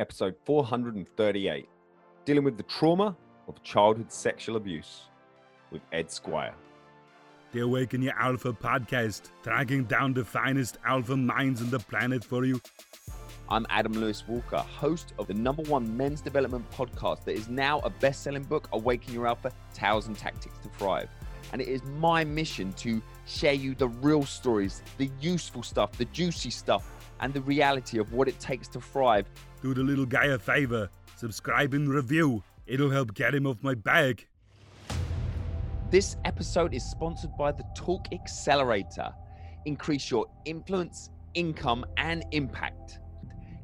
episode 438, dealing with the trauma of childhood sexual abuse with Ed Squire. The Awaken Your Alpha podcast, tracking down the finest alpha minds on the planet for you. I'm Adam Lewis Walker, host of the number one men's development podcast that is now a best selling book, Awaken Your Alpha Tales and Tactics to Thrive. And it is my mission to share you the real stories, the useful stuff, the juicy stuff, and the reality of what it takes to thrive. Do the little guy a favor, subscribe and review. It'll help get him off my back. This episode is sponsored by the Talk Accelerator. Increase your influence, income, and impact.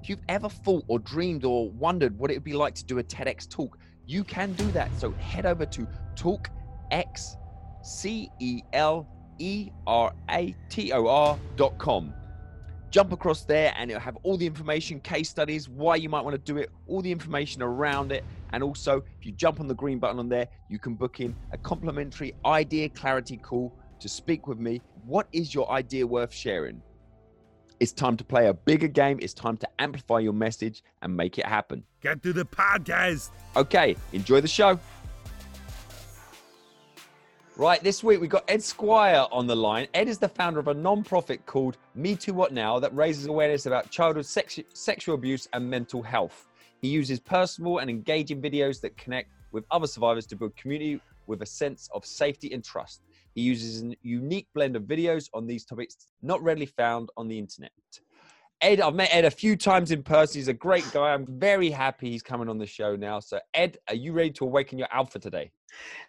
If you've ever thought or dreamed or wondered what it would be like to do a TEDx talk, you can do that. So head over to talkxcelerator.com. Jump across there and it'll have all the information, case studies, why you might want to do it, all the information around it. And also, if you jump on the green button on there, you can book in a complimentary idea clarity call to speak with me. What is your idea worth sharing? It's time to play a bigger game. It's time to amplify your message and make it happen. Get to the podcast. Okay, enjoy the show. Right, this week we've got Ed Squire on the line. Ed is the founder of a non-profit called Me Too What Now that raises awareness about childhood sex- sexual abuse and mental health. He uses personal and engaging videos that connect with other survivors to build community with a sense of safety and trust. He uses a unique blend of videos on these topics not readily found on the internet. Ed, I've met Ed a few times in person. He's a great guy. I'm very happy he's coming on the show now. So, Ed, are you ready to awaken your alpha today?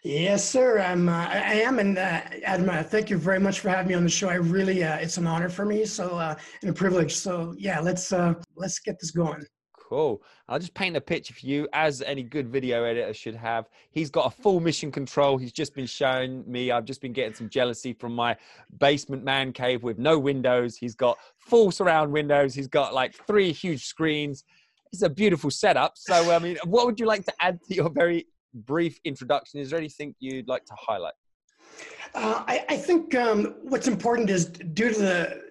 Yes, sir. I'm. Uh, I am, and uh, Adam, uh, thank you very much for having me on the show. I really, uh, it's an honor for me. So, uh, and a privilege. So, yeah, let's uh, let's get this going. Cool. I'll just paint a picture for you, as any good video editor should have. He's got a full mission control. He's just been showing me. I've just been getting some jealousy from my basement man cave with no windows. He's got full surround windows. He's got like three huge screens. It's a beautiful setup. So, I mean, what would you like to add to your very brief introduction? Is there anything you'd like to highlight? Uh, I, I, think um, what's important is due to the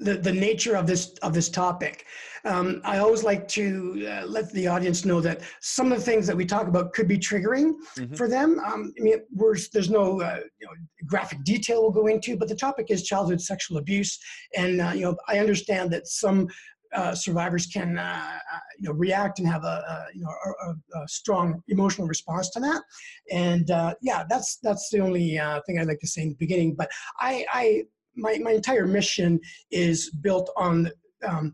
the, the nature of this of this topic. Um, I always like to uh, let the audience know that some of the things that we talk about could be triggering mm-hmm. for them. Um, I mean, there's no uh, you know, graphic detail we'll go into, but the topic is childhood sexual abuse, and uh, you know I understand that some uh, survivors can uh, uh, you know react and have a, a you know a, a, strong emotional response to that and uh, yeah that's that's the only uh, thing I'd like to say in the beginning but I, I my, my entire mission is built on um,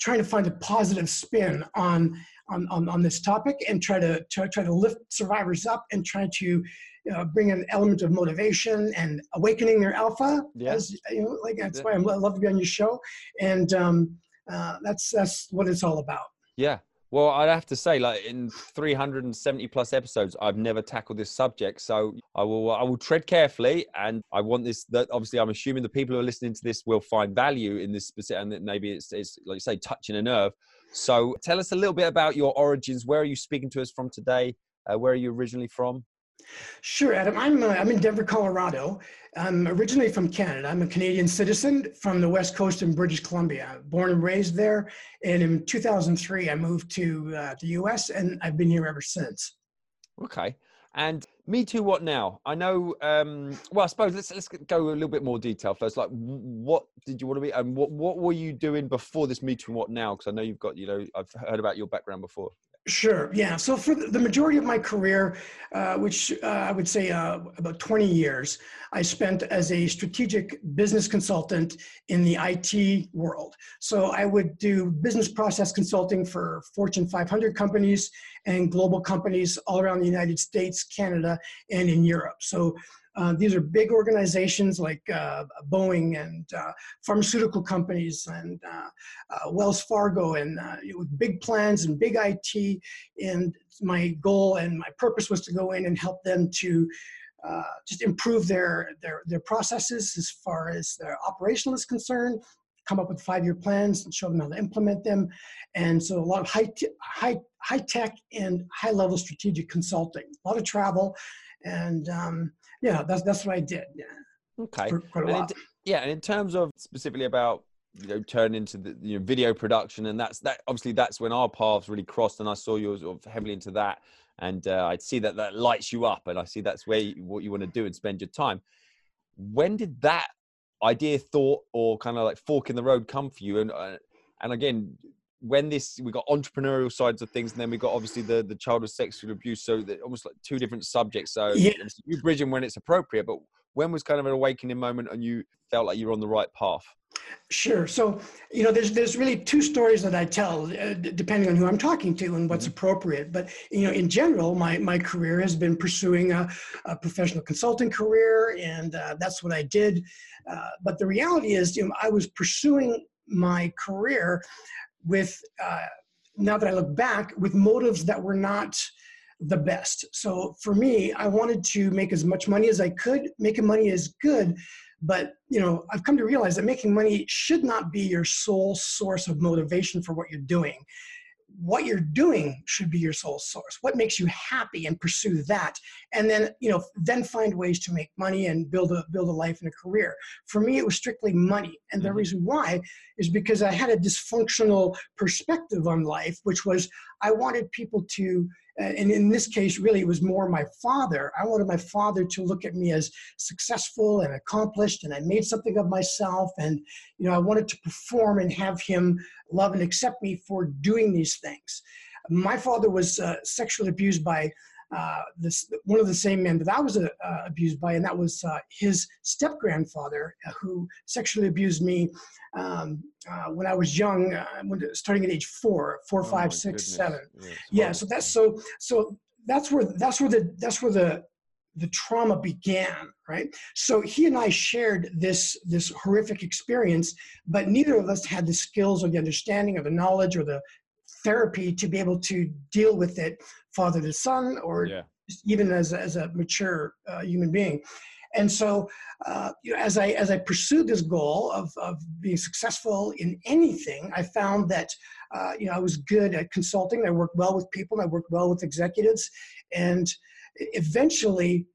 trying to find a positive spin on, on, on, on, this topic and try to, try, try to lift survivors up and try to uh, bring an element of motivation and awakening their alpha. Yeah. As, you know, like that's yeah. why I love to be on your show. And um, uh, that's, that's what it's all about. Yeah. Well, I'd have to say, like in 370 plus episodes, I've never tackled this subject. So I will, I will tread carefully, and I want this. That obviously, I'm assuming the people who are listening to this will find value in this specific, and that maybe it's, it's like you say, touching a nerve. So, tell us a little bit about your origins. Where are you speaking to us from today? Uh, where are you originally from? Sure, Adam. I'm, uh, I'm in Denver, Colorado. I'm originally from Canada. I'm a Canadian citizen from the West Coast in British Columbia, born and raised there. And in 2003, I moved to uh, the US and I've been here ever since. Okay. And me too. What now? I know. Um, well, I suppose let's let's go a little bit more detail first. Like, what did you want to be, and what what were you doing before this Me Too? What now? Because I know you've got, you know, I've heard about your background before. Sure. Yeah. So for the majority of my career, uh, which uh, I would say uh, about 20 years, I spent as a strategic business consultant in the IT world. So I would do business process consulting for Fortune 500 companies and global companies all around the United States, Canada, and in Europe. So uh, these are big organizations like uh, Boeing and uh, pharmaceutical companies and uh, uh, Wells Fargo and with big plans and big IT. And my goal and my purpose was to go in and help them to just improve their, their, their processes as far as their operational is concerned, come up with five-year plans and show them how to implement them. And so a lot of high, high, high tech and high level strategic consulting, a lot of travel. And um, yeah, that's that's what I did. Yeah. Okay. And in, yeah, and in terms of specifically about you know turn into the you know, video production and that's that obviously that's when our paths really crossed and i saw you sort of heavily into that and uh, i see that that lights you up and i see that's where you, what you want to do and spend your time when did that idea thought or kind of like fork in the road come for you and uh, and again when this we got entrepreneurial sides of things and then we got obviously the the childhood sexual abuse so almost like two different subjects so yeah. you bridge them when it's appropriate but when was kind of an awakening moment and you felt like you were on the right path Sure. So, you know, there's there's really two stories that I tell, uh, depending on who I'm talking to and what's mm-hmm. appropriate. But you know, in general, my my career has been pursuing a, a professional consulting career, and uh, that's what I did. Uh, but the reality is, you know, I was pursuing my career with uh, now that I look back with motives that were not the best. So for me, I wanted to make as much money as I could. Making money is good, but you know, I've come to realize that making money should not be your sole source of motivation for what you're doing. What you're doing should be your sole source. What makes you happy and pursue that. And then, you know, then find ways to make money and build a build a life and a career. For me, it was strictly money. And the mm-hmm. reason why is because I had a dysfunctional perspective on life, which was I wanted people to and in this case, really, it was more my father. I wanted my father to look at me as successful and accomplished, and I made something of myself. And you know, I wanted to perform and have him love and accept me for doing these things. My father was uh, sexually abused by uh, this one of the same men that I was uh, abused by, and that was uh, his step grandfather, uh, who sexually abused me um, uh, when I was young, uh, starting at age four, four, oh five, six, goodness. seven. Yes. Yeah, so that's so so that's where that's where the that's where the the trauma began right so he and i shared this this horrific experience but neither of us had the skills or the understanding or the knowledge or the therapy to be able to deal with it father to son or yeah. even as, as a mature uh, human being. And so uh, you know, as i as i pursued this goal of, of being successful in anything i found that uh, you know i was good at consulting. I worked well with people i worked well with executives. And eventually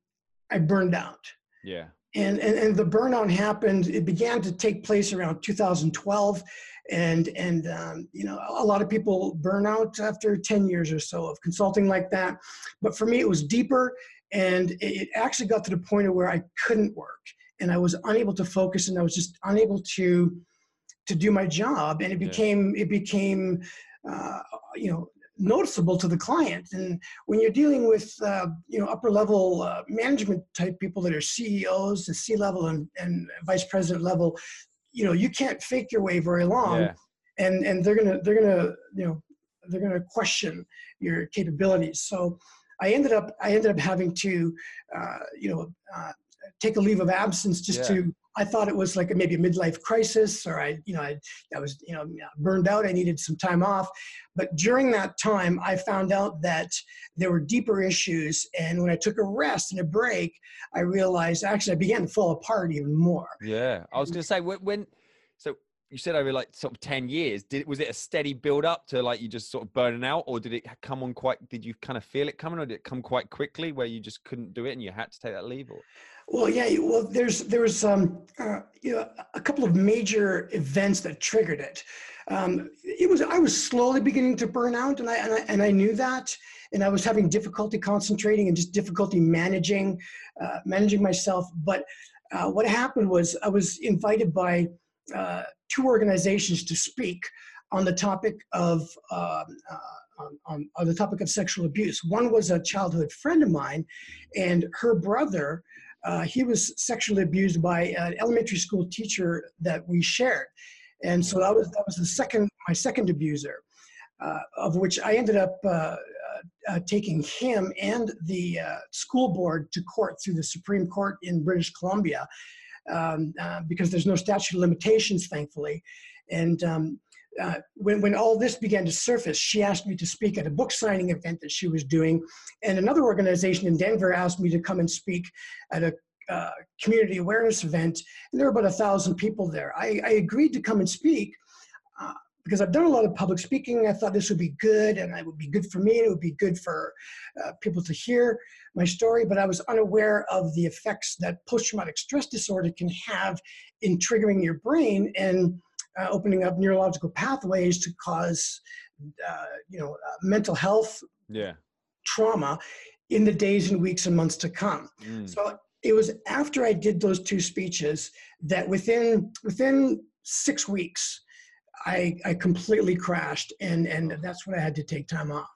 i burned out. Yeah and, and and the burnout happened it began to take place around 2012 and and um, you know a lot of people burn out after 10 years or so of consulting like that. But for me it was deeper and it actually got to the point of where i couldn't work and i was unable to focus and i was just unable to to do my job. And it became yeah. it became uh, you know noticeable to the client and when you're dealing with uh, you know upper level uh, management type people that are ceos and c level and, and vice president level you know you can't fake your way very long yeah. and and they're gonna they're gonna you know they're gonna question your capabilities so i ended up i ended up having to uh, you know uh, take a leave of absence just yeah. to I thought it was like maybe a midlife crisis, or I, you know, I, I was, you know, burned out. I needed some time off. But during that time, I found out that there were deeper issues. And when I took a rest and a break, I realized actually I began to fall apart even more. Yeah, I was going to say when, when, so you said over like sort of 10 years did was it a steady build up to like you just sort of burning out or did it come on quite did you kind of feel it coming or did it come quite quickly where you just couldn't do it and you had to take that leave or well, yeah. Well, there's there was um, uh, you know, a couple of major events that triggered it. Um, it was I was slowly beginning to burn out, and I, and I and I knew that, and I was having difficulty concentrating and just difficulty managing uh, managing myself. But uh, what happened was I was invited by uh, two organizations to speak on the topic of. Um, uh, on, on, on, the topic of sexual abuse. One was a childhood friend of mine, and her brother uh, he was sexually abused by an elementary school teacher that we shared. And so that was, that was the second, my second abuser, uh, of which I ended up uh, uh, uh taking him and the uh, school board to court through the Supreme Court in British Columbia um, because there's no statute of limitations, thankfully. And um, uh, when, when all this began to surface, she asked me to speak at a book signing event that she was doing. And another organization in Denver asked me to come and speak at a uh, community awareness event. And there were about a thousand people there. I, I agreed to come and speak uh, because I've done a lot of public speaking. I thought this would be good and it would be good for me. And it would be good for uh, people to hear my story. But I was unaware of the effects that post traumatic stress disorder can have in triggering your brain. And uh, opening up neurological pathways to cause, uh, you know, uh, mental health Yeah. trauma in the days and weeks and months to come. Mm. So it was after I did those two speeches that within within six weeks, I I completely crashed, and and that's when I had to take time off.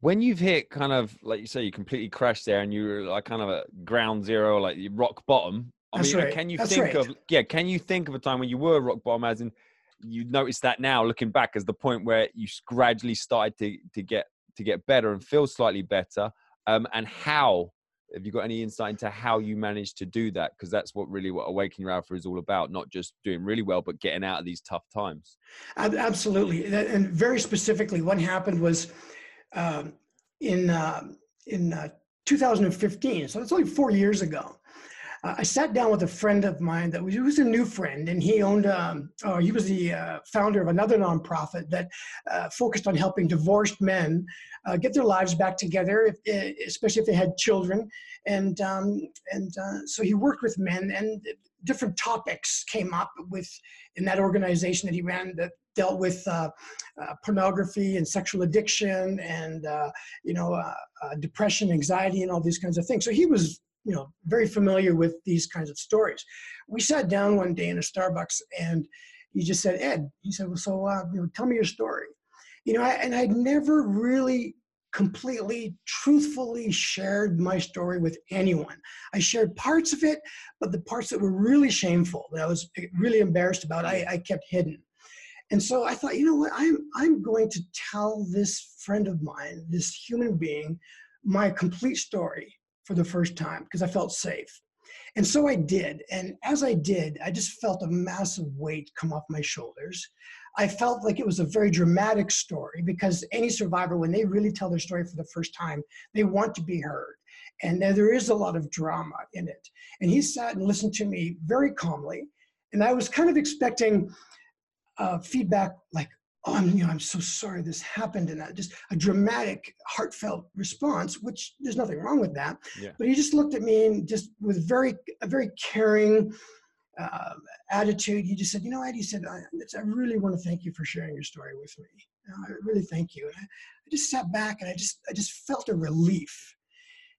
when you've hit kind of like you say you completely crashed there and you're like kind of at ground zero like rock bottom i That's mean right. can you That's think right. of yeah can you think of a time when you were rock bottom as in you notice that now looking back as the point where you gradually started to to get to get better and feel slightly better um and how have you got any insight into how you managed to do that because that's what really what awakening your alpha is all about not just doing really well but getting out of these tough times Absolutely, and very specifically, what happened was um, in um in uh, 2015. So it's only four years ago. Uh, I sat down with a friend of mine that was, he was a new friend, and he owned. Um, oh, he was the uh, founder of another nonprofit that uh, focused on helping divorced men uh, get their lives back together, if, eh, especially if they had children. And um, and uh, so he worked with men, and different topics came up with in that organization that he ran that dealt with uh, uh, pornography and sexual addiction and uh, you know uh, depression anxiety and all these kinds of things so he was you know very familiar with these kinds of stories. We sat down one day in a starbucks and he just said ed he said well so uh, you know tell me your story. You know I, and i'd never really completely truthfully shared my story with anyone. I shared parts of it but the parts that were really shameful that i was really embarrassed about i, I kept hidden. And so I thought, you know what, I'm I'm going to tell this friend of mine, this human being, my complete story for the first time because I felt safe. And so I did. And as I did, I just felt a massive weight come off my shoulders. I felt like it was a very dramatic story because any survivor, when they really tell their story for the first time, they want to be heard. And there is a lot of drama in it. And he sat and listened to me very calmly. And I was kind of expecting uh, feedback like, "Oh, I'm, you know, I'm so sorry this happened," and that just a dramatic, heartfelt response, which there's nothing wrong with that. Yeah. But he just looked at me and just with very, a very caring uh, attitude, he just said, "You know what?" He said, I, "I really want to thank you for sharing your story with me. You know, I really thank you." And I, I just sat back and I just, I just felt a relief.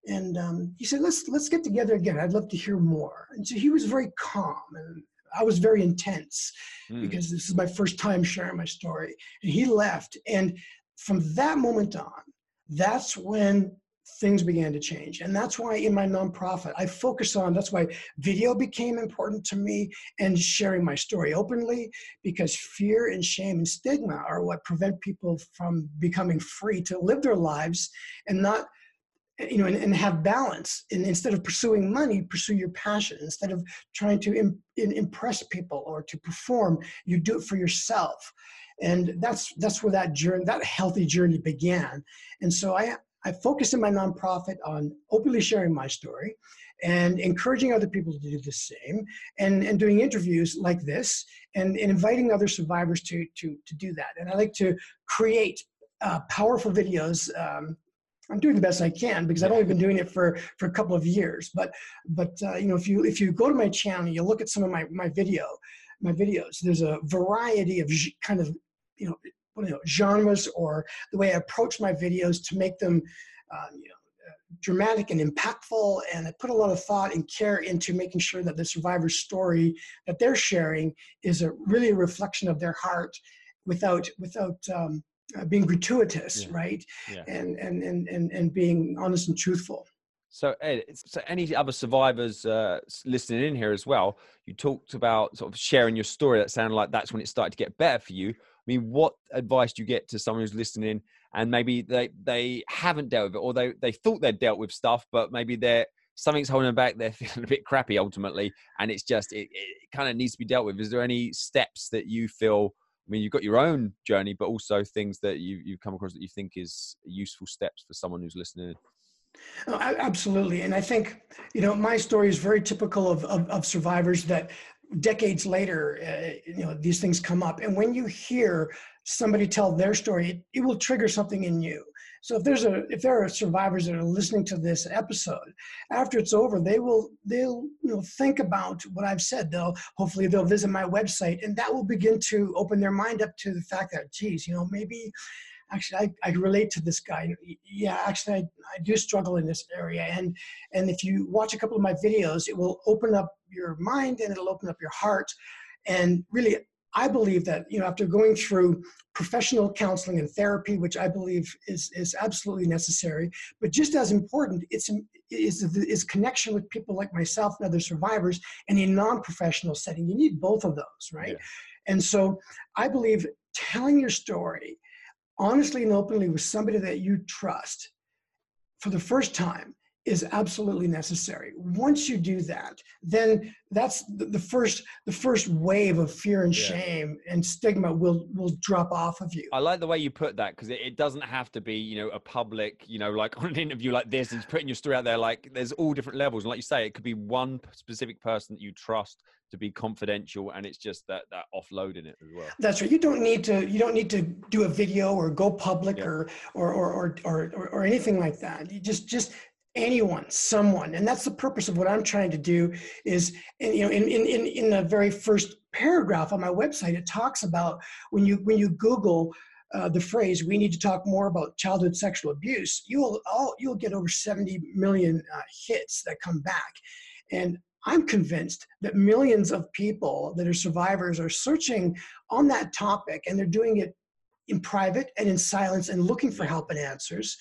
And um, he said, "Let's let's get together again. I'd love to hear more." And so he was very calm, and I was very intense Mm. because this is my first time sharing my story. And he left. And from that moment on, that's when things began to change. And that's why in my nonprofit, I focus on that's why video became important to me and sharing my story openly because fear and shame and stigma are what prevent people from becoming free to live their lives and not you know and, and have balance and instead of pursuing money pursue your passion. Instead of trying to Im- impress people or to perform you do it for yourself. And that's that's where that journey that healthy journey began. And so i i focus in my nonprofit on openly sharing my story and encouraging other people to do the same and and doing interviews like this and, and inviting other survivors to to to do that. And i like to create uh, powerful videos um, I'm doing the best I can because I've only been doing it for for a couple of years. But but uh, you know if you if you go to my channel, you look at some of my my video my videos. There's a variety of kind of you know what do you know genres or the way I approach my videos to make them uh, you know dramatic and impactful. And I put a lot of thought and care into making sure that the survivor's story that they're sharing is a really a reflection of their heart without without um, uh, being gratuitous, Yeah. right? Yeah. And, and and and and being honest and truthful. So, Ed, so any other survivors uh, listening in here as well? You talked about sort of sharing your story. That sounded like that's when it started to get better for you. I mean, what advice do you get to someone who's listening and maybe they they haven't dealt with it, or they they thought they'd dealt with stuff, but maybe they're something's holding them back. They're feeling a bit crappy ultimately, and it's just it, it kind of needs to be dealt with. Is there any steps that you feel? I mean, you've got your own journey, but also things that you you've come across that you think is useful steps for someone who's listening. Oh, absolutely, and I think you know my story is very typical of of, of survivors that decades later, uh, you know, these things come up, and when you hear somebody tell their story, it, it will trigger something in you. So if there's a if there are survivors that are listening to this episode, after it's over, they will they'll you know think about what I've said. They'll hopefully they'll visit my website, and that will begin to open their mind up to the fact that, geez, you know, maybe actually I, I relate to this guy. Yeah, actually I, I do struggle in this area. And and if you watch a couple of my videos, it will open up your mind and it'll open up your heart. And really I believe that you know after going through professional counseling and therapy, which I believe is is absolutely necessary, but just as important, it's is is connection with people like myself and other survivors and in a non-professional setting. You need both of those, right? Yeah. And so I believe telling your story honestly and openly with somebody that you trust for the first time is absolutely necessary. Once you do that, then that's the first the first wave of fear and shame and stigma will will drop off of you. I like the way you put that because it, it, doesn't have to be you know a public you know like on an interview like this and putting your story out there like there's all different levels and like you say it could be one specific person that you trust to be confidential and it's just that that offloading it as well that's right you don't need to you don't need to do a video or go public yeah. or, or, or or or or anything like that you just just anyone someone. And that's the purpose of what i'm trying to do is and, you know in, in in in the very first paragraph on my website it talks about when you when you google uh, the phrase "we need to talk more about childhood sexual abuse," you'll all you'll get over 70 million uh, hits that come back, and I'm convinced that millions of people that are survivors are searching on that topic, and they're doing it in private and in silence and looking for help and answers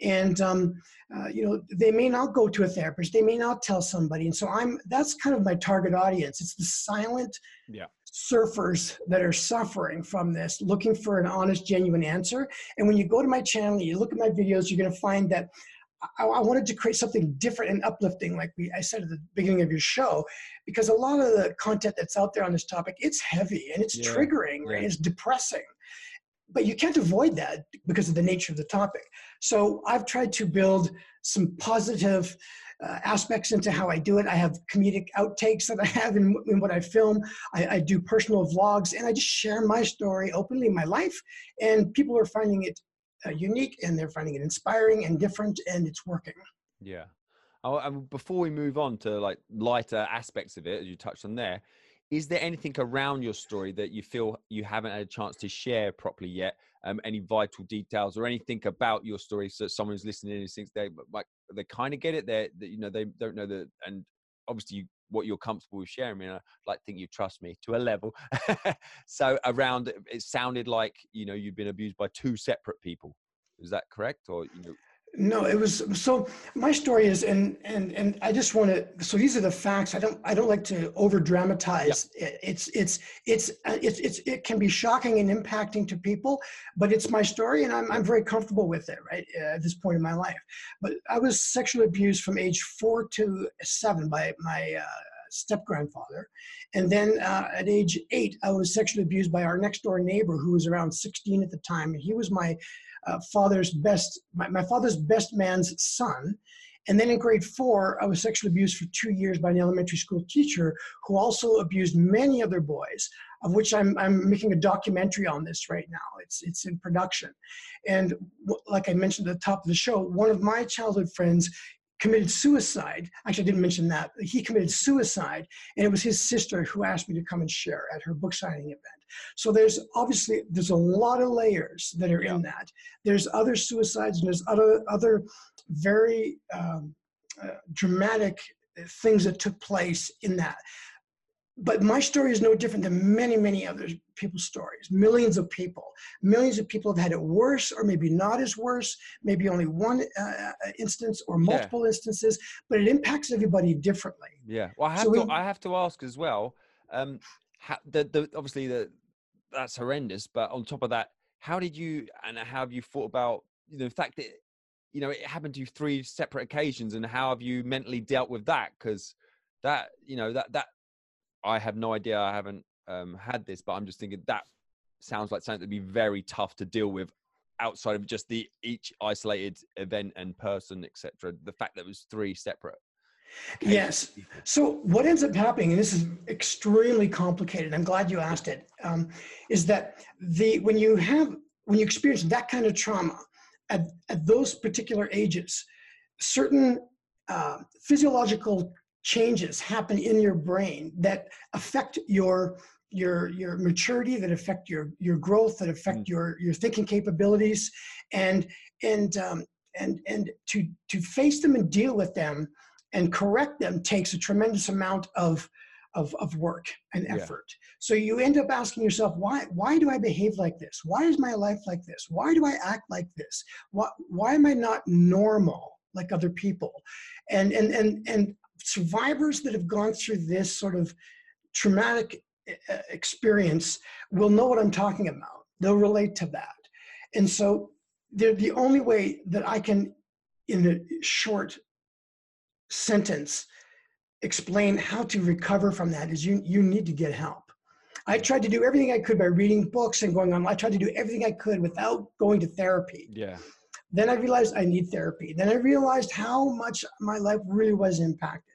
and um, uh, you know they may not go to a therapist they may not tell somebody and so i'm that's kind of my target audience it's the silent yeah. surfers that are suffering from this looking for an honest genuine answer and when you go to my channel you look at my videos you're going to find that I, I wanted to create something different and uplifting, like we, I said at the beginning of your show, because a lot of the content that's out there on this topic, it's heavy and it's yeah. triggering, yeah. it's depressing but you can't avoid that because of the nature of the topic. So I've tried to build some positive uh, aspects into how I do it. I have comedic outtakes that I have in, in what I film. I, I, do personal vlogs and I just share my story openly, my life, and people are finding it uh, unique and they're finding it inspiring and different, and it's working. Yeah. Oh, before we move on to like lighter aspects of it, as you touched on there, is there anything around your story that you feel you haven't had a chance to share properly yet? Um, any vital details or anything about your story so someone's listening and thinks they like they kind of get it they that you know they don't know that and obviously you, what you're comfortable with sharing I mean, I like think you trust me to a level. So around it sounded like you know you've been abused by two separate people. Is that correct? Or you know no, it was so. My story is, and and and I just want to. So these are the facts. I don't. I don't like to over dramatize. It. It's it's it's uh, it's it's it can be shocking and impacting to people, but it's my story, and I'm I'm very comfortable with it. Right uh, at this point in my life, but I was sexually abused from age four to seven by my. Uh, step grandfather. And then uh, at age eight, I was sexually abused by our next door neighbor who was around 16 at the time. And he was my uh, father's best, my, my father's best man's son. And then in grade four, I was sexually abused for two years by an elementary school teacher who also abused many other boys, of which I'm, I'm making a documentary on this right now. It's, it's in production. And like I mentioned at the top of the show, one of my childhood friends committed suicide. Actually, I didn't mention that. He committed suicide, and it was his sister who asked me to come and share at her book signing event. So there's obviously there's a lot of layers that are yeah. in that. There's other suicides, and there's other other very um, uh, dramatic things that took place in that but my story is no different than many, many other people's stories. Millions of people, millions of people have had it worse, or maybe not as worse, maybe only one uh, uh instance or multiple yeah. instances, but it impacts everybody differently. Yeah. Well, I have, so to, we, I have to ask as well. Um, how, the, the, obviously, the, that's horrendous, but on top of that, how did you and how have you thought about you know, the fact that you know it happened to you three separate occasions, and how have you mentally dealt with that? Because that you know that that I have no idea. I haven't um, had this, but I'm just thinking that sounds like something that'd be very tough to deal with outside of just the each isolated event and person, etc. The fact that it was three separate. Yes. So what ends up happening, and this is extremely complicated. I'm glad you asked it. Um, is that the when you have when you experience that kind of trauma at, at those particular ages, certain uh, physiological changes happen in your brain that affect your your your maturity that affect your your growth that affect mm. your your thinking capabilities and and um, and and to to face them and deal with them and correct them takes a tremendous amount of of, of work and effort. Yeah. So you end up asking yourself, why why do I behave like this? Why is my life like this? Why do I act like this? Why why am I not normal like other people? And and and and survivors that have gone through this sort of traumatic experience will know what I'm talking about. They'll relate to that. And so they're the only way that I can, in a short sentence explain how to recover from that is you you need to get help. I tried to do everything I could by reading books and going on. I tried to do everything I could without going to therapy. Yeah. Then I realized I need therapy. Then I realized how much my life really was impacted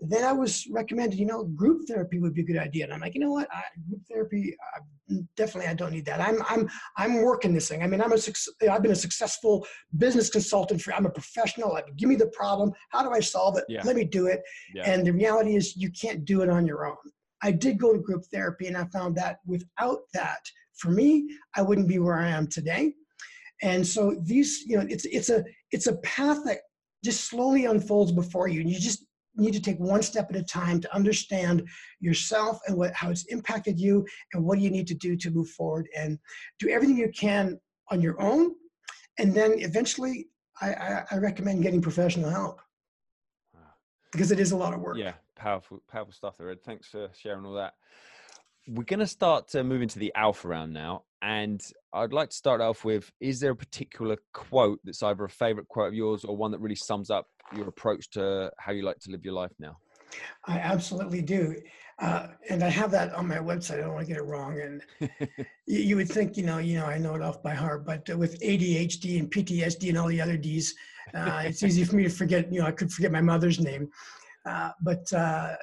then I was recommended, you know, group therapy would be a good idea. And I'm like, you know what, I, group therapy, uh, definitely, I don't need that. I'm, I'm, I'm working this thing. I mean, I'm a, I've been a successful business consultant for, I'm a professional. Like, give me the problem. How do I solve it? Yeah. Let me do it. Yeah. And the reality is you can't do it on your own. I did go to group therapy and I found that without that, for me, I wouldn't be where I am today. And so these, you know, it's, it's a, it's a path that just slowly unfolds before you. And you just need to take one step at a time to understand yourself and what how it's impacted you and what you need to do to move forward and do everything you can on your own. And then eventually i, I, I recommend getting professional help. Because it is a lot of work. Yeah powerful powerful stuff there ed. Thanks for sharing all that. We're going to start to move into the alpha round now and i'd like to start off with is there a particular quote that's either a favorite quote of yours or one that really sums up your approach to how you like to live your life now? I absolutely do. Uh, and I have that on my website. I don't want to get it wrong. And you, you, would think, you know, you know, I know it off by heart, but with ADHD and PTSD and all the other Ds, uh, it's easy for me to forget. You know, I could forget my mother's name. Uh, but uh,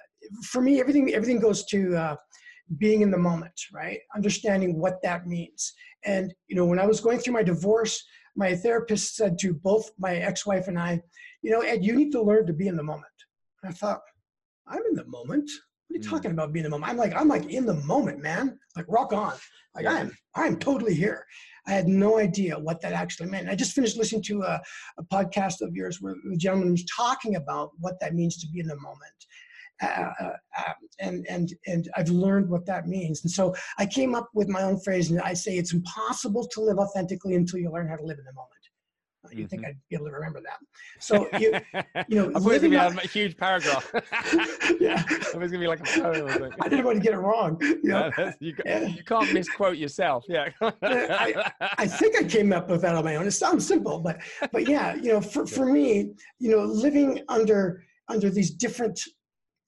for me, everything everything goes to uh, being in the moment, right? Understanding what that means. And you know, when I was going through my divorce, my therapist said to both my ex-wife and I, you know, Ed, you need to learn to be in the moment. And I thought, I'm in the moment. What are you mm. talking about being in the moment? I'm like, I'm like in the moment, man. Like rock on. Like I am, I am totally here. I had no idea what that actually meant. I just finished listening to a, a podcast of yours where the gentleman was talking about what that means to be in the moment. Uh, uh, um, and and and I've learned what that means. And so I came up with my own phrase, and I say it's impossible to live authentically until you learn how to live in the moment. You mm-hmm. think I'd be able to remember that? So you, you know, I thought it was a huge paragraph. yeah, was gonna be like a poem. I didn't want to get it wrong. You, know? yeah, you, you, can't misquote yourself. Yeah. I, I, think I came up with that on my own. It sounds simple, but but yeah, you know, for, for me, you know, living under under these different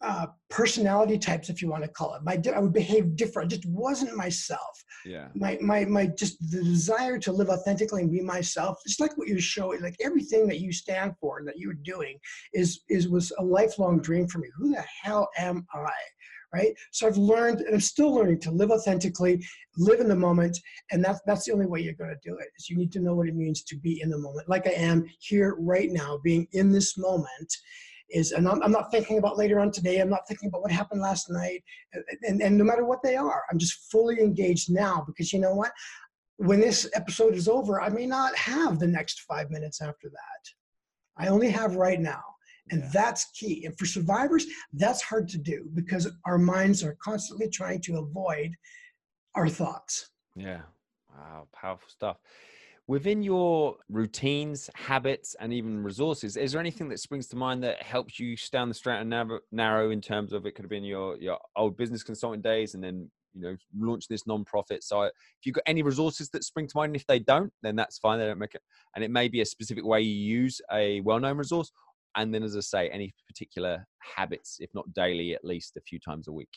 uh, personality types, if you want to call it. My, I would behave different. I just wasn't myself. Yeah. My, my, my, just the desire to live authentically and be myself. Just like what you're showing, like everything that you stand for, and that you're doing, is is was a lifelong dream for me. Who the hell am I? Right. So I've learned, and I'm still learning to live authentically, live in the moment, and that's that's the only way you're going to do it. Is you need to know what it means to be in the moment, like I am here right now, being in this moment is, and I'm, I'm, not thinking about later on today. I'm not thinking about what happened last night. And, and, and no matter what they are, I'm just fully engaged now because you know what? When this episode is over, I may not have the next five minutes after that. I only have right now. And yeah. that's key. And for survivors, that's hard to do because our minds are constantly trying to avoid our thoughts. Yeah. Wow. Powerful stuff within your routines habits and even resources is there anything that springs to mind that helps you stand the straight and narrow in terms of it could have been your your old business consulting days and then you know launch this non-profit so if you've got any resources that spring to mind and if they don't then that's fine they don't make it and it may be a specific way you use a well-known resource and then as i say any particular habits if not daily at least a few times a week.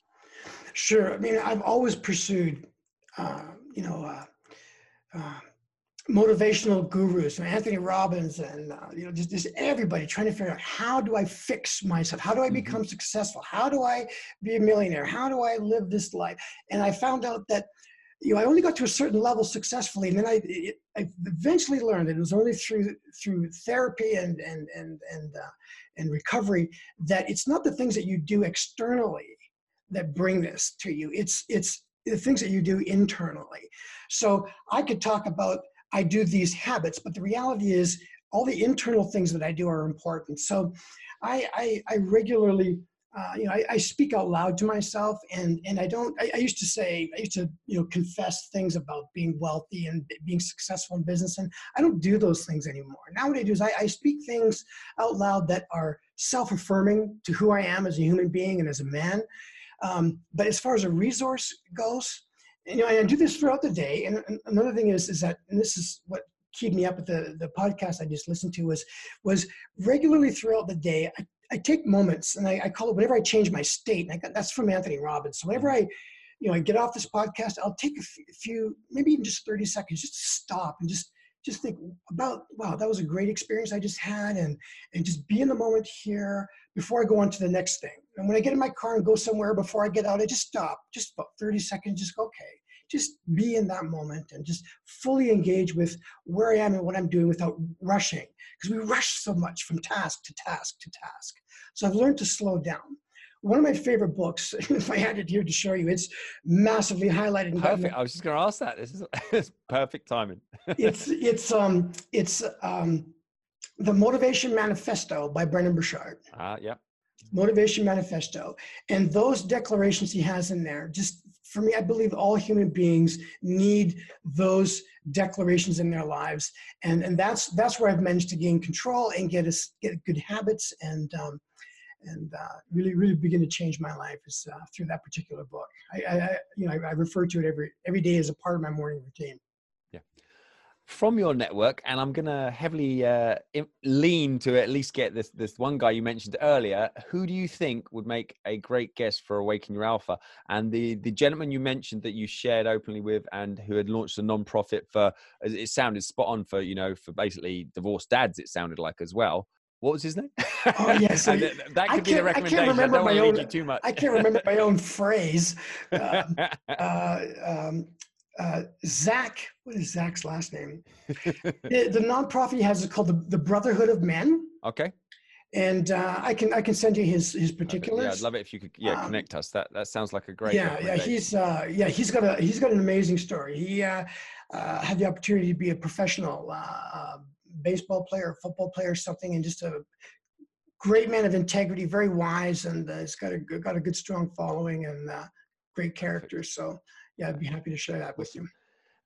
Sure i mean i've always pursued uh, you know uh, uh, motivational gurus, Anthony Robbins, and uh, you know, just, just everybody trying to figure out how do I fix myself? How do I Mm-hmm. become successful? How do I be a millionaire? How do I live this life? And I found out that you know I only got to a certain level successfully, and then I, it, I eventually learned that it was only through through therapy and and and and uh, and recovery that it's not the things that you do externally that bring this to you. It's it's the things that you do internally. So I could talk about I do these habits, but the reality is all the internal things that I do are important. So I, I, I regularly, uh, you know, I, I speak out loud to myself and, and I don't, I, I used to say, I used to, you know, confess things about being wealthy and being successful in business. And I don't do those things anymore. Now what I do is I, I speak things out loud that are self-affirming to who I am as a human being and as a man. Um, but as far as a resource goes, you know, I do this throughout the day. And and another thing is, is that, and this is what keyed me up at the, the podcast I just listened to was, was regularly throughout the day, I, I take moments and I, I call it whenever I change my state. And I got, that's from Anthony Robbins. So whenever mm-hmm. I, you know, I get off this podcast, I'll take a f- few, maybe even just 30 seconds, just to stop and just, just think about, wow, that was a great experience I just had. And, and just be in the moment here before I go on to the next thing. And when I get in my car and go somewhere before I get out, I just stop, just about 30 seconds, just go, okay, just be in that moment and just fully engage with where I am and what I'm doing without rushing. Because we rush so much from task to task to task. So I've learned to slow down. One of my favorite books, if I had it here to show you, it's massively highlighted. and Perfect. I was just going to ask that. This is it's perfect timing. it's it's um it's um the Motivation Manifesto by Brendon Burchard. Ah, yeah. Motivation Manifesto. And those declarations he has in there, just for me, I believe all human beings need those declarations in their lives. And, and that's, that's where I've managed to gain control and get us, get good habits and, um, and uh, really, really begin to change my life is uh, through that particular book. I, I, you know, I, I refer to it every, every day as a part of my morning routine. Yeah. From your network, and I'm going to heavily uh, lean to at least get this this one guy you mentioned earlier. Who do you think would make a great guest for Awaken Your Alpha? And the the gentleman you mentioned that you shared openly with, and who had launched a non-profit for, it sounded spot on for you know for basically divorced dads. It sounded like as well. What was his name? Oh, yes, so And that I could be the can't- I can't recommendation. I, remember don't my own- too much. I can't remember my own phrase. Um, uh, um, uh, Zach, what is Zach's last name? the, the nonprofit he has is called the, the Brotherhood of Men, okay. and uh, I can I can send you his his particulars. Yeah, I'd love it if you could yeah Um, connect us. That that sounds like a great. yeah, yeah, he's uh, yeah he's got a he's got an amazing story. He uh, uh, had the opportunity to be a professional uh, uh, baseball player, football player, something, and just a great man of integrity, very wise, and uh, he's got a good- got a good strong following and uh, great character. So yeah, I'd be happy to share that with you.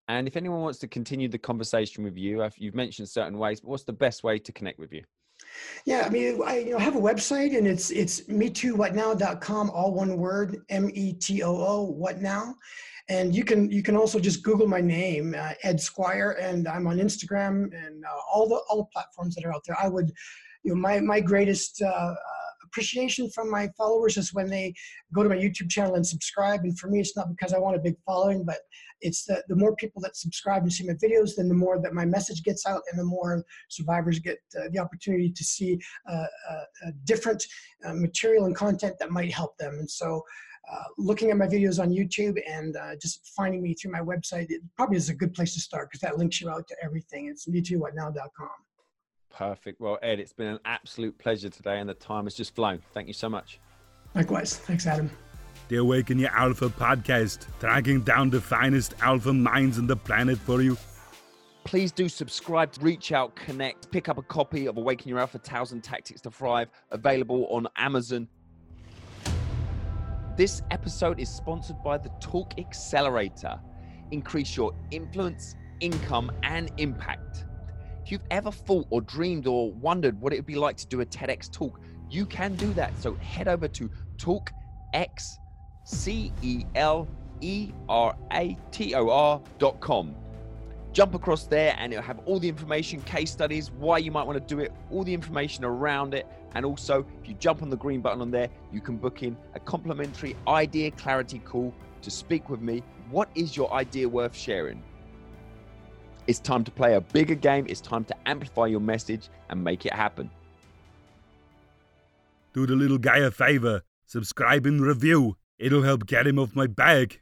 And if anyone wants to continue the conversation with you, you've mentioned certain ways, but what's the best way to connect with you? Yeah, I mean, I you know have a website and it's it's me too what now.com, all one word, M E T O O, what now. And you can you can also just Google my name, uh, Ed Squire, and I'm on Instagram and uh, all the all platforms that are out there. I would, you know, my my greatest uh, uh, appreciation from my followers is when they go to my YouTube channel and subscribe. And for me, it's not because I want a big following, but it's the the more people that subscribe and see my videos, then the more that my message gets out, and the more survivors get uh, the opportunity to see uh, uh, different uh, material and content that might help them. And so, uh, looking at my videos on YouTube and uh, just finding me through my website it probably is a good place to start because that links you out to everything. It's metowhatnow.com. Perfect. Well, Ed, it's been an absolute pleasure today, and the time has just flown. Thank you so much. Likewise. Thanks, Adam. The Awaken Your Alpha podcast, tracking down the finest alpha minds on the planet for you. Please do subscribe, reach out, connect, pick up a copy of Awaken Your Alpha Tales and Tactics to Thrive, available on Amazon. This episode is sponsored by the Talk Accelerator. Increase your influence, income, and impact. If you've ever thought or dreamed or wondered what it would be like to do a TEDx talk, you can do that. So head over to talkx, C E L E R A T O R dot com jump across there and it'll have all the information, case studies, why you might want to do it, all the information around it. And also, if you jump on the green button on there, you can book in a complimentary idea clarity call to speak with me. What is your idea worth sharing? It's time to play a bigger game. It's time to amplify your message and make it happen. Do the little guy a favor, subscribe and review. It'll help get him off my back.